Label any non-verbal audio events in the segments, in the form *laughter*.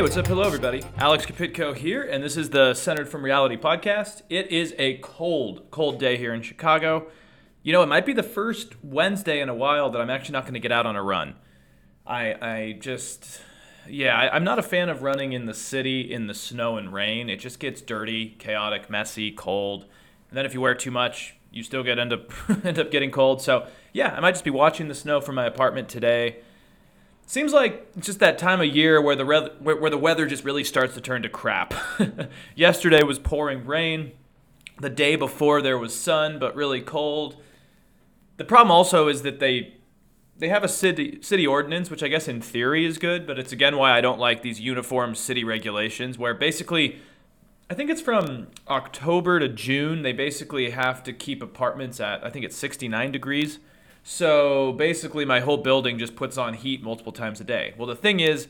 Hey, what's up? Hello, everybody. Alex Kapitko here, and this is the Centered from Reality podcast. It is a cold, cold day here in Chicago. You know, it might be the first Wednesday in a while that I'm actually not going to get out on a run. I, I just, yeah, I, I'm not a fan of running in the city in the snow and rain. It just gets dirty, chaotic, messy, cold. And then if you wear too much, you still get end up *laughs* end up getting cold. So yeah, I might just be watching the snow from my apartment today Seems like just that time of year where the re- where, the weather just really starts to turn to crap. *laughs* Yesterday was pouring rain. The day before there was sun, but really cold. The problem also is that they they have a city city ordinance, which I guess in theory is good, but it's again why I don't like these uniform city regulations, where basically, I think it's from October to June. They basically have to keep apartments at I think it's 69 degrees so basically, my whole building just puts on heat multiple times a day. Well, the thing is,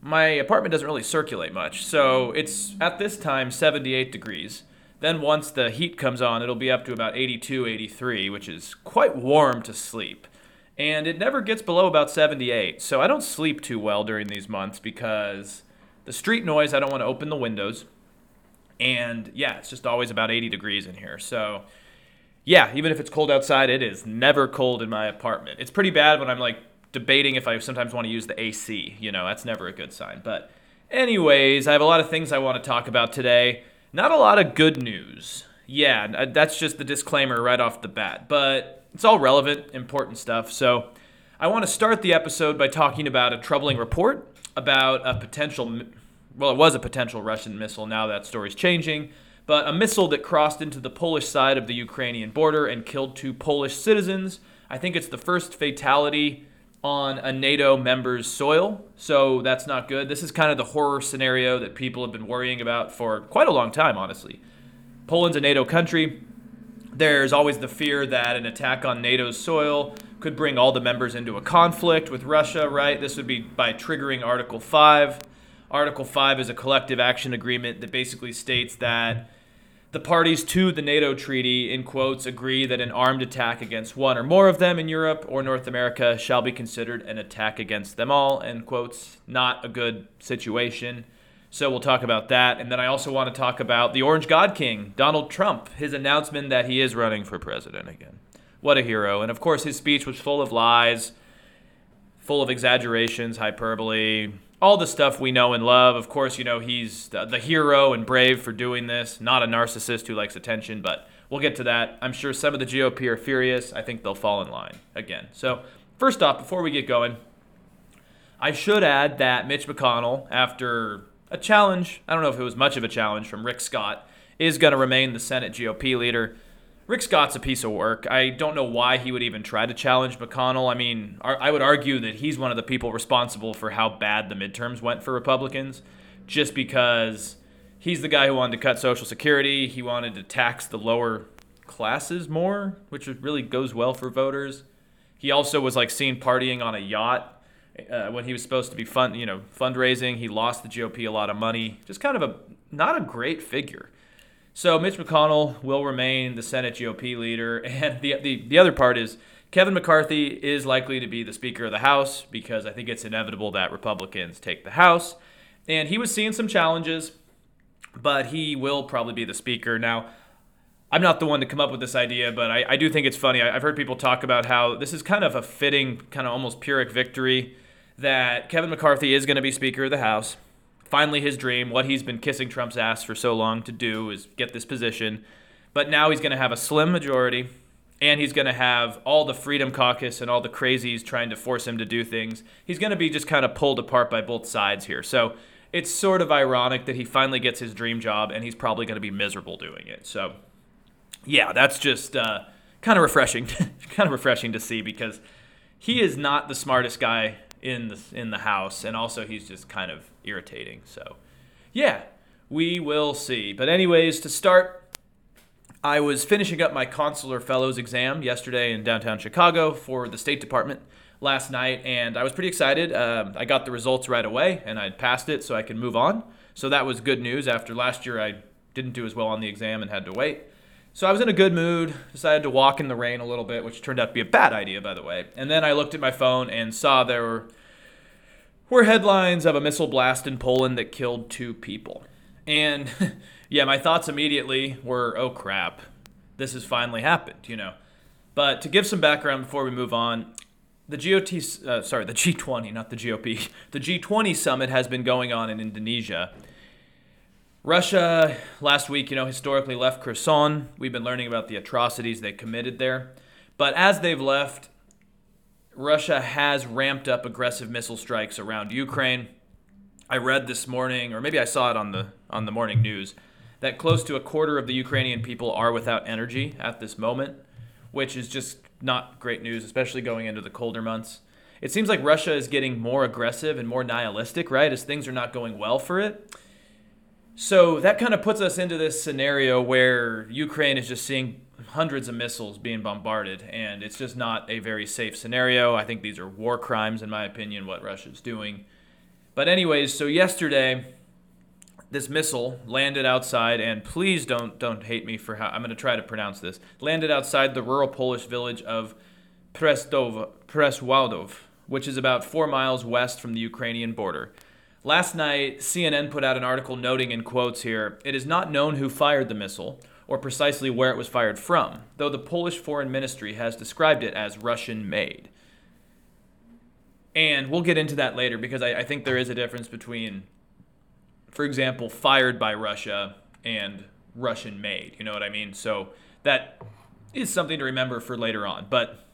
my apartment doesn't really circulate much. So it's at this time 78 degrees. Then once the heat comes on, it'll be up to about 82, 83, which is quite warm to sleep. And it never gets below about 78. So I don't sleep too well during these months because the street noise, I don't want to open the windows. And yeah, it's just always about 80 degrees in here. So yeah, even if it's cold outside, it is never cold in my apartment. It's pretty bad when I'm like debating if I sometimes want to use the AC. You know, that's never a good sign. But, anyways, I have a lot of things I want to talk about today. Not a lot of good news. Yeah, uh, that's just the disclaimer right off the bat. But it's all relevant, important stuff. So, I want to start the episode by talking about a troubling report about a potential, well, it was a potential Russian missile. Now that story's changing but a missile that crossed into the Polish side of the Ukrainian border and killed two Polish citizens. I think it's the first fatality on a NATO member's soil, so that's not good. This is kind of the horror scenario that people have been worrying about for quite a long time, honestly. Poland's a NATO country. There's always the fear that an attack on NATO's soil could bring all the members into a conflict with Russia, right? This would be by triggering Article 5. Article 5 is a collective action agreement that basically states that the parties to the NATO treaty, in quotes, agree that an armed attack against one or more of them in Europe or North America shall be considered an attack against them all, end quotes. Not a good situation. So we'll talk about that. And then I also want to talk about the Orange God King, Donald Trump, his announcement that he is running for president again. What a hero. And of course, his speech was full of lies, full of exaggerations, hyperbole, all the stuff we know and love. Of course, you know, he's the, the, hero and brave for doing this, not a narcissist who likes attention, but we'll get to that. I'm sure some of the GOP are furious. I think they'll fall in line again. So, first off, before we get going, I should add that Mitch McConnell, after a challenge, I don't know if it was much of a challenge from Rick Scott, is going to remain the Senate GOP leader. Rick Scott's a piece of work. I don't know why he would even try to challenge McConnell. I mean, I would argue that he's one of the people responsible for how bad the midterms went for Republicans, just because he's the guy who wanted to cut Social Security. He wanted to tax the lower classes more, which really goes well for voters. He also was like seen partying on a yacht uh, when he was supposed to be fund, you know, fundraising. He lost the GOP a lot of money. Just kind of a not a great figure. So Mitch McConnell will remain the Senate GOP leader, *laughs* and the, the the other part is Kevin McCarthy is likely to be the Speaker of the House because I think it's inevitable that Republicans take the House, and he was seeing some challenges, but he will probably be the Speaker now. I'm not the one to come up with this idea, but I, I do think it's funny. I, I've heard people talk about how this is kind of a fitting, kind of almost Pyrrhic victory that Kevin McCarthy is going to be Speaker of the House finally his dream, what he's been kissing Trump's ass for so long to do is get this position. But now he's going to have a slim majority, and he's going to have all the Freedom Caucus and all the crazies trying to force him to do things. He's going to be just kind of pulled apart by both sides here. So it's sort of ironic that he finally gets his dream job, and he's probably going to be miserable doing it. So, yeah, that's just uh, kind of refreshing, *laughs* kind of refreshing to see because he is not the smartest guy in the in the house, and also he's just kind of irritating. So, yeah, we will see. But anyways, to start, I was finishing up my consular fellows exam yesterday in downtown Chicago for the State Department last night, and I was pretty excited. Uh, I got the results right away, and I passed it, so I could move on. So that was good news. After last year, I didn't do as well on the exam and had to wait. So I was in a good mood, decided to walk in the rain a little bit, which turned out to be a bad idea, by the way. And then I looked at my phone and saw there were were headlines of a missile blast in Poland that killed two people. And *laughs* yeah, my thoughts immediately were, oh crap, this has finally happened, you know. But to give some background before we move on, the GOT, uh, sorry, the G20, not the GOP, *laughs* the G20 summit has been going on in Indonesia. Russia last week, you know, historically left Kherson. We've been learning about the atrocities they committed there. But as they've left, Russia has ramped up aggressive missile strikes around Ukraine. I read this morning, or maybe I saw it on the on the morning news, that close to a quarter of the Ukrainian people are without energy at this moment, which is just not great news, especially going into the colder months. It seems like Russia is getting more aggressive and more nihilistic, right, as things are not going well for it. So that kind of puts us into this scenario where Ukraine is just seeing hundreds of missiles being bombarded, and it's just not a very safe scenario. I think these are war crimes, in my opinion, what Russia's doing. But, anyways, so yesterday, this missile landed outside, and please don't don't hate me for how I'm going to try to pronounce this. Landed outside the rural Polish village of Preswaldov, which is about four miles west from the Ukrainian border. Last night, CNN put out an article noting in quotes here, "It is not known who fired the missile." or precisely where it was fired from, though the Polish Foreign Ministry has described it as Russian made. And we'll get into that later because I, I, think there is a difference between, for example, fired by Russia and Russian made. You know what I mean? So that is something to remember for later on. But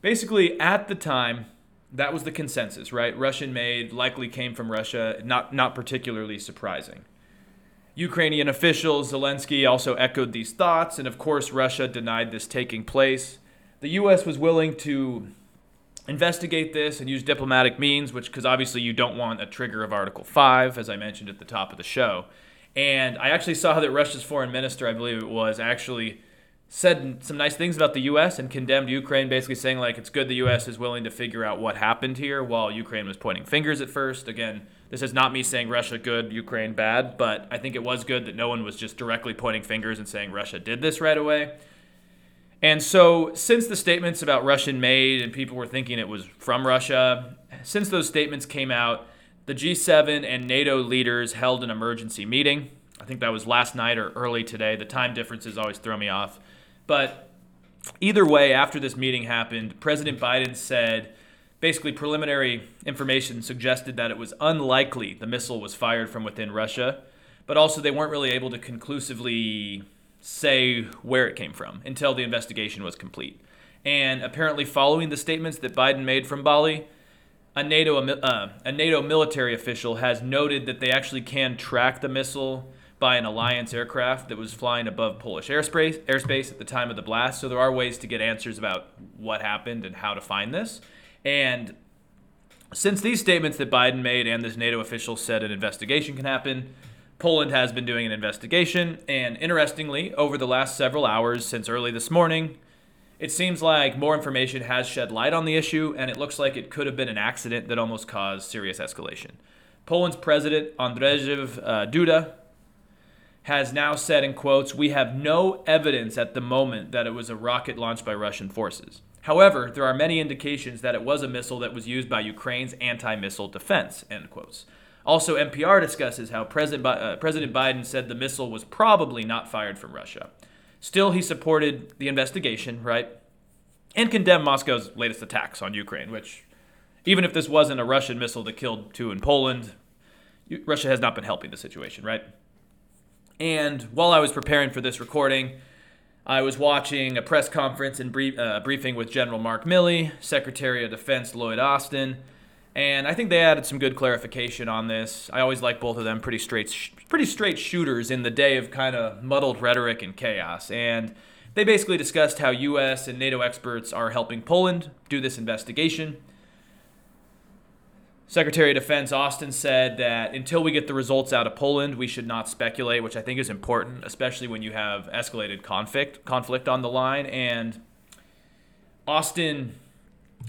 basically, at the time, that was the consensus, right? Russian made likely came from Russia, not, not particularly surprising. Ukrainian officials, Zelensky, also echoed these thoughts, and of course, Russia denied this taking place. The U.S. was willing to investigate this and use diplomatic means, which, because obviously you don't want a trigger of Article 5, as I mentioned at the top of the show. And I actually saw that Russia's foreign minister, I believe it was, actually said some nice things about the U.S. and condemned Ukraine, basically saying, like, it's good the U.S. is willing to figure out what happened here while Ukraine was pointing fingers at first. Again, this is not me saying Russia good, Ukraine bad, but I think it was good that no one was just directly pointing fingers and saying Russia did this right away. And so, since the statements about Russian made and people were thinking it was from Russia, since those statements came out, the G7 and NATO leaders held an emergency meeting. I think that was last night or early today. The time differences always throw me off. But either way, after this meeting happened, President Biden said basically preliminary information suggested that it was unlikely the missile was fired from within Russia, but also they weren't really able to conclusively say where it came from until the investigation was complete. And apparently, following the statements that Biden made from Bali, a NATO, uh, a NATO military official has noted that they actually can track the missile by an alliance aircraft that was flying above Polish airspace, airspace at the time of the blast. So there are ways to get answers about what happened and how to find this. And since these statements that Biden made and this NATO official said an investigation can happen, Poland has been doing an investigation. And interestingly, over the last several hours since early this morning, it seems like more information has shed light on the issue, and it looks like it could have been an accident that almost caused serious escalation. Poland's president, Andrzej uh, Duda, has now said in quotes, We have no evidence at the moment that it was a rocket launched by Russian forces. However, there are many indications that it was a missile that was used by Ukraine's anti-missile defense. End quotes. Also, NPR discusses how President, uh, President Biden said the missile was probably not fired from Russia. Still, he supported the investigation, right? And condemned Moscow's latest attacks on Ukraine, which, even if this wasn't a Russian missile that killed two in Poland, Russia has not been helping the situation, right? And while I was preparing for this recording, I was watching a press conference and brief, uh, briefing with General Mark Milley, Secretary of Defense Lloyd Austin, and I think they added some good clarification on this. I always like both of them, pretty straight, pretty straight shooters in the day of kind of muddled rhetoric and chaos. And they basically discussed how U.S. and NATO experts are helping Poland do this investigation. Secretary of Defense Austin said that until we get the results out of Poland, we should not speculate, which I think is important, especially when you have escalated conflict conflict on the line. And Austin,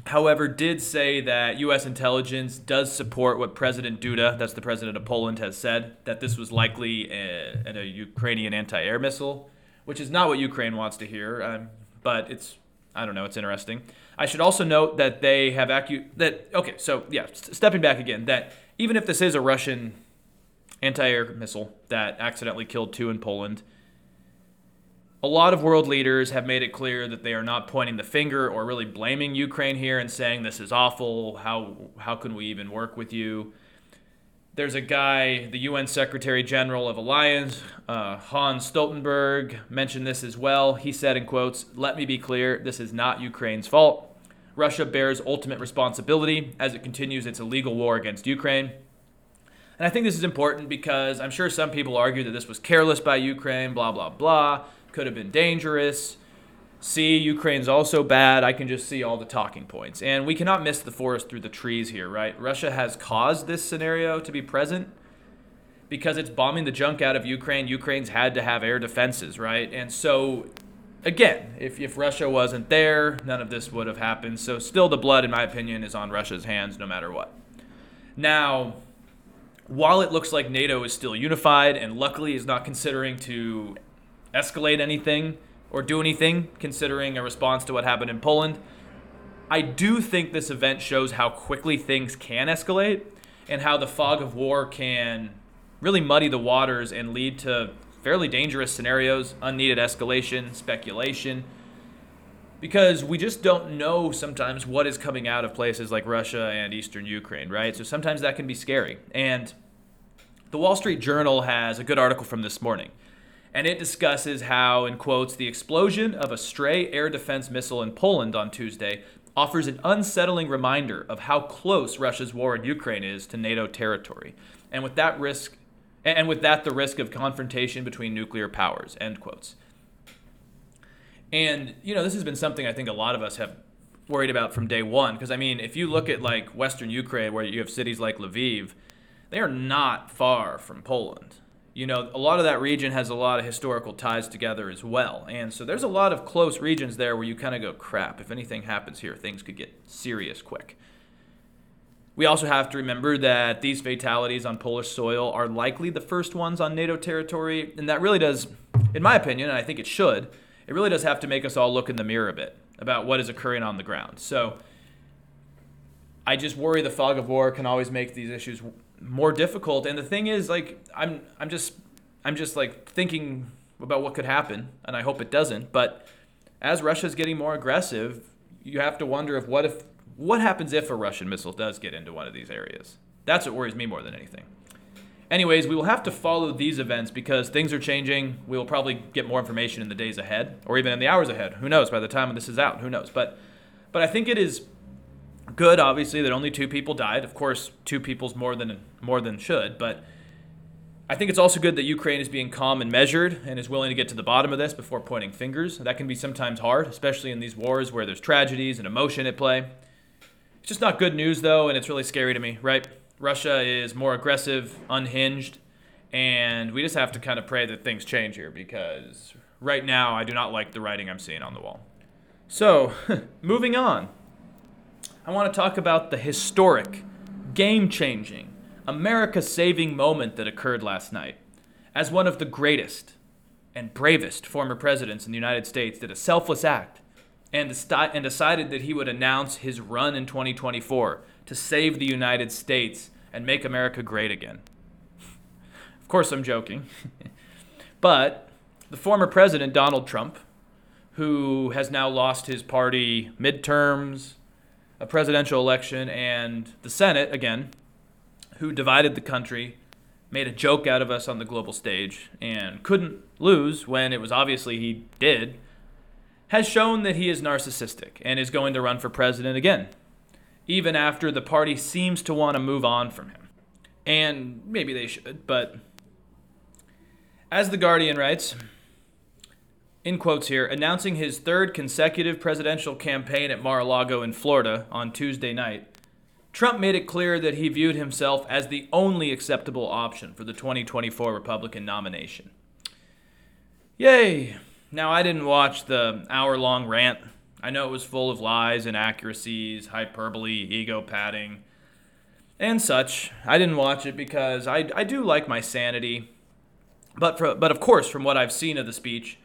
however, did say that U.S. intelligence does support what President Duda, that's the president of Poland, has said that this was likely a, a Ukrainian anti-air missile, which is not what Ukraine wants to hear. Um, but it's I don't know, it's interesting. I should also note that they have acu- that okay, so yeah, stepping back again, that even if this is a Russian anti-air missile that accidentally killed two in Poland, a lot of world leaders have made it clear that they are not pointing the finger or really blaming Ukraine here and saying this is awful. How how can we even work with you? There's a guy, the UN Secretary General of Alliance, uh, Hans Stoltenberg, mentioned this as well. He said, in quotes, Let me be clear, this is not Ukraine's fault. Russia bears ultimate responsibility as it continues its illegal war against Ukraine. And I think this is important because I'm sure some people argue that this was careless by Ukraine, blah, blah, blah, could have been dangerous. See, Ukraine's also bad. I can just see all the talking points. And we cannot miss the forest through the trees here, right? Russia has caused this scenario to be present because it's bombing the junk out of Ukraine. Ukraine's had to have air defenses, right? And so, again, if, if Russia wasn't there, none of this would have happened. So, still, the blood, in my opinion, is on Russia's hands no matter what. Now, while it looks like NATO is still unified and luckily is not considering to escalate anything, or do anything, considering a response to what happened in Poland. I do think this event shows how quickly things can escalate and how the fog of war can really muddy the waters and lead to fairly dangerous scenarios, unneeded escalation, speculation. Because we just don't know sometimes what is coming out of places like Russia and eastern Ukraine, right? So sometimes that can be scary. And the Wall Street Journal has a good article from this morning and it discusses how, in quotes, the explosion of a stray air defense missile in Poland on Tuesday offers an unsettling reminder of how close Russia's war in Ukraine is to NATO territory, and with that risk, and with that the risk of confrontation between nuclear powers. End quotes. And you know, this has been something I think a lot of us have worried about from day one. Because I mean, if you look at like Western Ukraine, where you have cities like Lviv, they are not far from Poland you know, a lot of that region has a lot of historical ties together as well. And so there's a lot of close regions there where you kind of go, crap, if anything happens here, things could get serious quick. We also have to remember that these fatalities on Polish soil are likely the first ones on NATO territory. And that really does, in my opinion, and I think it should, it really does have to make us all look in the mirror a bit about what is occurring on the ground. So I just worry the fog of war can always make these issues more difficult. And the thing is, like, I'm I'm just I'm just like thinking about what could happen, and I hope it doesn't. But as Russia's getting more aggressive, you have to wonder if what if what happens if a Russian missile does get into one of these areas. That's what worries me more than anything. Anyways, we will have to follow these events because things are changing. We will probably get more information in the days ahead, or even in the hours ahead. Who knows? By the time this is out, who knows? But, but I think it is good, obviously, that only two people died. Of course, two people's more than more than should, but I think it's also good that Ukraine is being calm and measured and is willing to get to the bottom of this before pointing fingers. That can be sometimes hard, especially in these wars where there's tragedies and emotion at play. It's just not good news, though, and it's really scary to me, right? Russia is more aggressive, unhinged, and we just have to kind of pray that things change here because right now I do not like the writing I'm seeing on the wall. So, *laughs* moving on. I want to talk about the historic, game changing, America saving moment that occurred last night. As one of the greatest and bravest former presidents in the United States did a selfless act and, and decided that he would announce his run in 2024 to save the United States and make America great again. of course, I'm joking. *laughs* but the former president, Donald Trump, who has now lost his party midterms, a presidential election and the Senate, again, who divided the country, made a joke out of us on the global stage, and couldn't lose when it was obviously he did, has shown that he is narcissistic and is going to run for president again, even after the party seems to want to move on from him. And maybe they should, but as The Guardian writes, in quotes here, announcing his third consecutive presidential campaign at Mar a Lago in Florida on Tuesday night, Trump made it clear that he viewed himself as the only acceptable option for the 2024 Republican nomination. Yay! Now, I didn't watch the hour long rant. I know it was full of lies, inaccuracies, hyperbole, ego padding, and such. I didn't watch it because I, I do like my sanity. But, for, but of course, from what I've seen of the speech,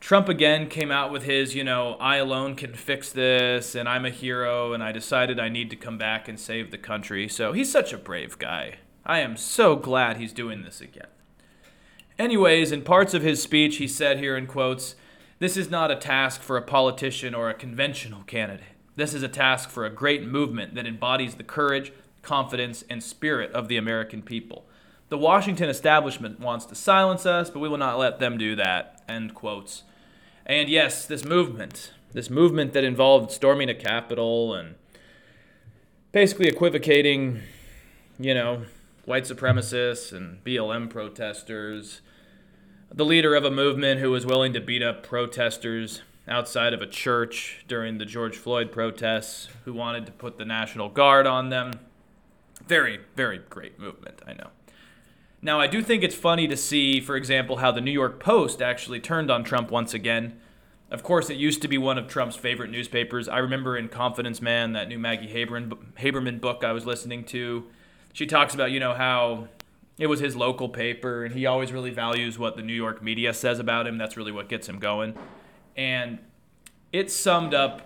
Trump again came out with his, you know, I alone can fix this, and I'm a hero, and I decided I need to come back and save the country. So he's such a brave guy. I am so glad he's doing this again. Anyways, in parts of his speech, he said here in quotes, This is not a task for a politician or a conventional candidate. This is a task for a great movement that embodies the courage, confidence, and spirit of the American people. The Washington establishment wants to silence us, but we will not let them do that. End quotes. And yes, this movement, this movement that involved storming a Capitol and basically equivocating, you know, white supremacists and BLM protesters, the leader of a movement who was willing to beat up protesters outside of a church during the George Floyd protests, who wanted to put the National Guard on them. Very, very great movement, I know. Now, I do think it's funny to see, for example, how the New York Post actually turned on Trump once again. Of course, it used to be one of Trump's favorite newspapers. I remember in Confidence Man, that new Maggie Haberman, Haberman book I was listening to, she talks about, you know, how it was his local paper and he always really values what the New York media says about him. That's really what gets him going. And it summed up,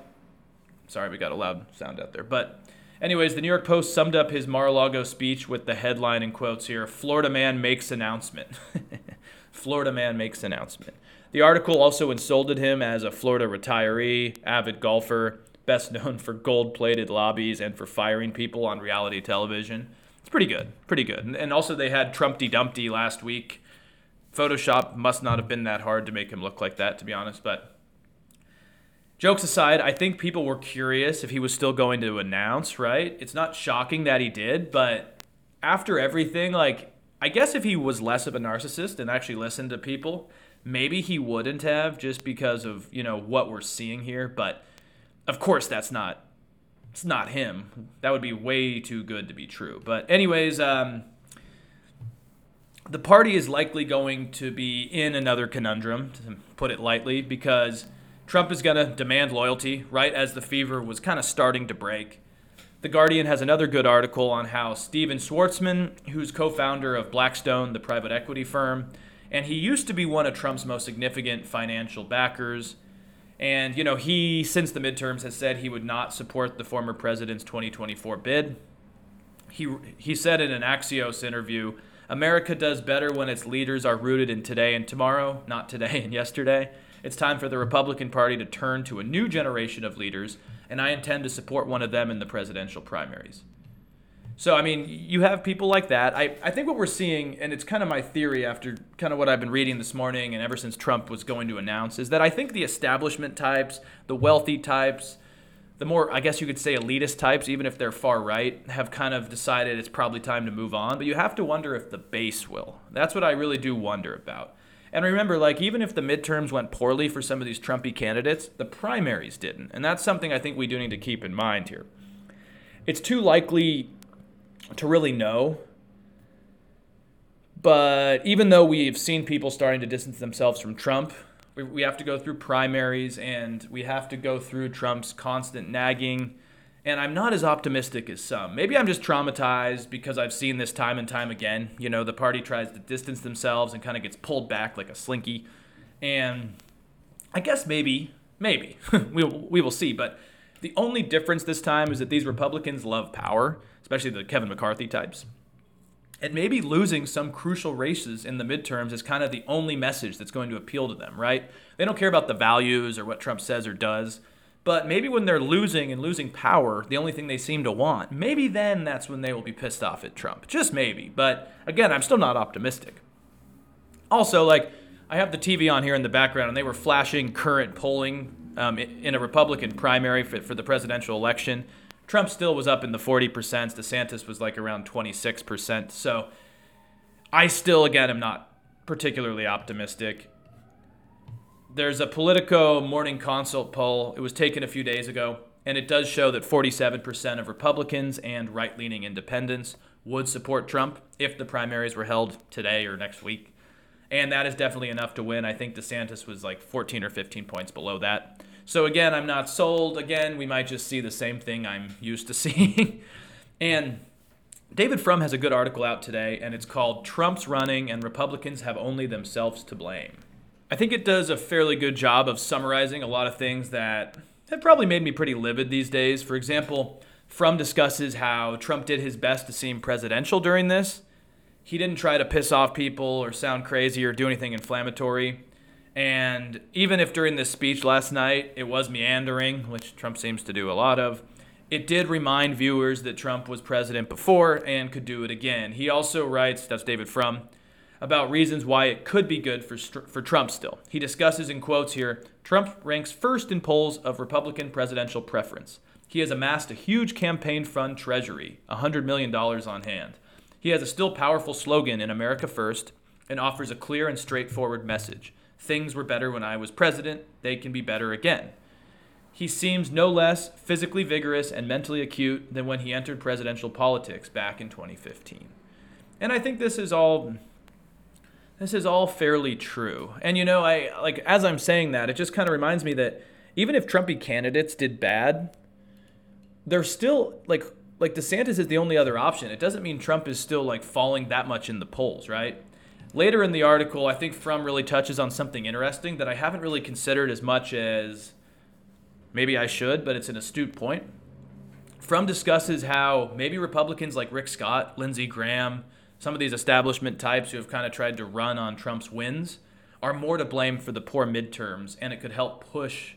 sorry, we got a loud sound out there, but Anyways, the New York Post summed up his Mar-a-Lago speech with the headline in quotes here Florida man makes announcement. *laughs* Florida man makes announcement. The article also insulted him as a Florida retiree, avid golfer, best known for gold plated lobbies and for firing people on reality television. It's pretty good. Pretty good. And also, they had Trumpty Dumpty last week. Photoshop must not have been that hard to make him look like that, to be honest, but Jokes aside, I think people were curious if he was still going to announce, right? It's not shocking that he did, but after everything, like, I guess if he was less of a narcissist and actually listened to people, maybe he wouldn't have just because of, you know, what we're seeing here. But of course, that's not. It's not him. That would be way too good to be true. But, anyways, um, the party is likely going to be in another conundrum, to put it lightly, because Trump is going to demand loyalty right as the fever was kind of starting to break. The Guardian has another good article on how Stephen Schwarzman, who's co founder of Blackstone, the private equity firm, and he used to be one of Trump's most significant financial backers. And, you know, he, since the midterms, has said he would not support the former president's 2024 bid. He, he said in an Axios interview America does better when its leaders are rooted in today and tomorrow, not today and yesterday. It's time for the Republican Party to turn to a new generation of leaders, and I intend to support one of them in the presidential primaries. So, I mean, you have people like that. I, I think what we're seeing, and it's kind of my theory after kind of what I've been reading this morning and ever since Trump was going to announce, is that I think the establishment types, the wealthy types, the more, I guess you could say, elitist types, even if they're far right, have kind of decided it's probably time to move on. But you have to wonder if the base will. That's what I really do wonder about. And remember, like, even if the midterms went poorly for some of these Trumpy candidates, the primaries didn't. And that's something I think we do need to keep in mind here. It's too likely to really know. But even though we've seen people starting to distance themselves from Trump, we, we have to go through primaries and we have to go through Trump's constant nagging and I'm not as optimistic as some. Maybe I'm just traumatized because I've seen this time and time again. You know, the party tries to distance themselves and kind of gets pulled back like a slinky. And I guess maybe, maybe, *laughs* we, we will see. But the only difference this time is that these Republicans love power, especially the Kevin McCarthy types. And maybe losing some crucial races in the midterms is kind of the only message that's going to appeal to them, right? They don't care about the values or what Trump says or does. But maybe when they're losing and losing power, the only thing they seem to want, maybe then that's when they will be pissed off at Trump. Just maybe. But again, I'm still not optimistic. Also, like, I have the TV on here in the background, and they were flashing current polling um, in a Republican primary for, for the presidential election. Trump still was up in the 40%. DeSantis was like around 26%. So I still, again, am not particularly optimistic there's a Politico morning consult poll. It was taken a few days ago, and it does show that 47% of Republicans and right leaning independents would support Trump if the primaries were held today or next week. And that is definitely enough to win. I think DeSantis was like 14 or 15 points below that. So again, I'm not sold. Again, we might just see the same thing I'm used to *laughs* seeing. and David Frum has a good article out today, and it's called Trump's Running and Republicans Have Only Themselves to Blame. I think it does a fairly good job of summarizing a lot of things that have probably made me pretty livid these days. For example, Frum discusses how Trump did his best to seem presidential during this. He didn't try to piss off people or sound crazy or do anything inflammatory. And even if during this speech last night it was meandering, which Trump seems to do a lot of, it did remind viewers that Trump was president before and could do it again. He also writes, that's David Frum, about reasons why it could be good for, for Trump still. He discusses in quotes here Trump ranks first in polls of Republican presidential preference. He has amassed a huge campaign fund treasury, $100 million on hand. He has a still powerful slogan in America First and offers a clear and straightforward message. Things were better when I was president, they can be better again. He seems no less physically vigorous and mentally acute than when he entered presidential politics back in 2015. And I think this is all this is all fairly true. And you know, I like as I'm saying that, it just kind of reminds me that even if Trumpy candidates did bad, they're still like like DeSantis is the only other option. It doesn't mean Trump is still like falling that much in the polls, right? Later in the article, I think Frum really touches on something interesting that I haven't really considered as much as maybe I should, but it's an astute point. Frum discusses how maybe Republicans like Rick Scott, Lindsey Graham, some of these establishment types who have kind of tried to run on Trump's wins are more to blame for the poor midterms, and it could help push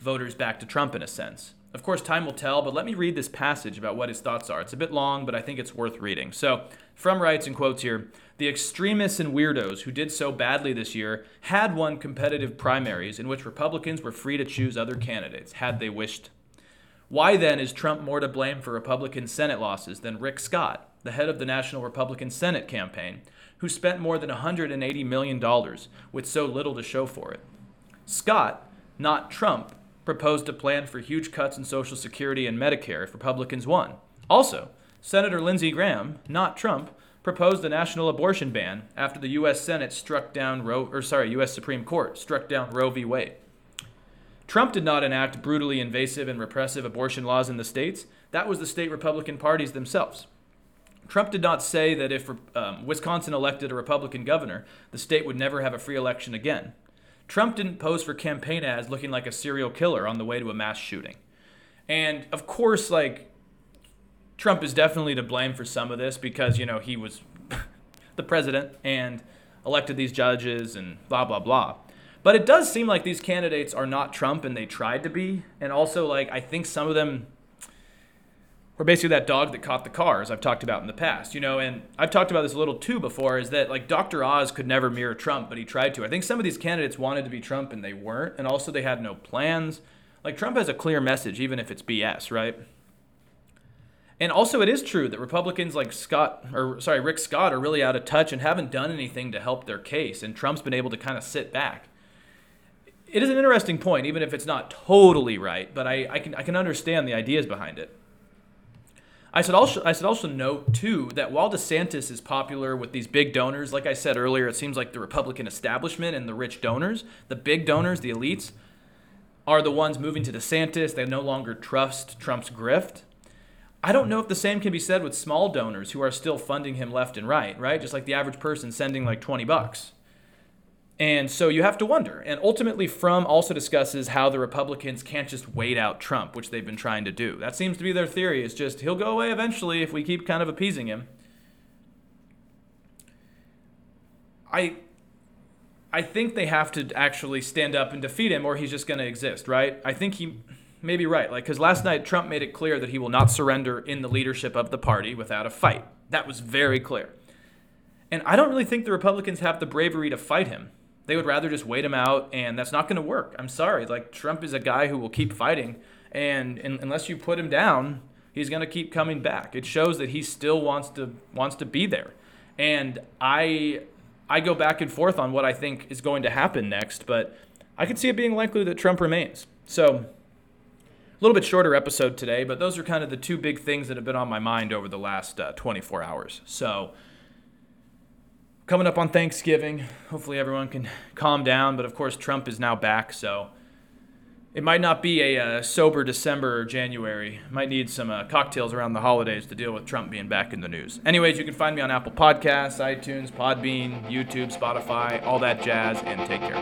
voters back to Trump in a sense. Of course, time will tell, but let me read this passage about what his thoughts are. It's a bit long, but I think it's worth reading. So, Frum writes in quotes here The extremists and weirdos who did so badly this year had won competitive primaries in which Republicans were free to choose other candidates, had they wished. Why then is Trump more to blame for Republican Senate losses than Rick Scott, the head of the National Republican Senate campaign, who spent more than $180 million with so little to show for it? Scott, not Trump, proposed a plan for huge cuts in Social Security and Medicare if Republicans won. Also, Senator Lindsey Graham, not Trump, proposed a national abortion ban after the U.S. Senate struck down Roe, or sorry, U.S. Supreme Court struck down Roe v. Wade. Trump did not enact brutally invasive and repressive abortion laws in the states. That was the state Republican parties themselves. Trump did not say that if um, Wisconsin elected a Republican governor, the state would never have a free election again. Trump didn't pose for campaign ads looking like a serial killer on the way to a mass shooting. And of course, like, Trump is definitely to blame for some of this because, you know, he was *laughs* the president and elected these judges and blah, blah, blah. But it does seem like these candidates are not Trump and they tried to be. And also, like, I think some of them were basically that dog that caught the cars I've talked about in the past, you know, and I've talked about this a little too before is that like Dr. Oz could never mirror Trump, but he tried to. I think some of these candidates wanted to be Trump and they weren't, and also they had no plans. Like Trump has a clear message, even if it's BS, right? And also, it is true that Republicans like Scott, or sorry, Rick Scott, are really out of touch and haven't done anything to help their case, and Trump's been able to kind of sit back. It is an interesting point, even if it's not totally right, but I, I can I can understand the ideas behind it. I should also I should also note too that while DeSantis is popular with these big donors, like I said earlier, it seems like the Republican establishment and the rich donors, the big donors, the elites, are the ones moving to DeSantis. They no longer trust Trump's grift. I don't know if the same can be said with small donors who are still funding him left and right, right? Just like the average person sending like 20 bucks. And so you have to wonder. And ultimately, Frum also discusses how the Republicans can't just wait out Trump, which they've been trying to do. That seems to be their theory. Is just he'll go away eventually if we keep kind of appeasing him. I I think they have to actually stand up and defeat him, or he's just going to exist, right? I think he may be right, like because last night Trump made it clear that he will not surrender in the leadership of the party without a fight. That was very clear. And I don't really think the Republicans have the bravery to fight him. They would rather just wait him out, and that's not going to work. I'm sorry. Like, Trump is a guy who will keep fighting, and, unless you put him down, he's going to keep coming back. It shows that he still wants to wants to be there. And I I go back and forth on what I think is going to happen next, but I could see it being likely that Trump remains. So, a little bit shorter episode today, but those are kind of the two big things that have been on my mind over the last uh, 24 hours. So, coming up on Thanksgiving. Hopefully, everyone can calm down. But of course, Trump is now back, so it might not be a, uh, sober December or January. Might need some uh, cocktails around the holidays to deal with Trump being back in the news. Anyways, you can find me on Apple Podcasts, iTunes, Podbean, YouTube, Spotify, all that jazz, and take care.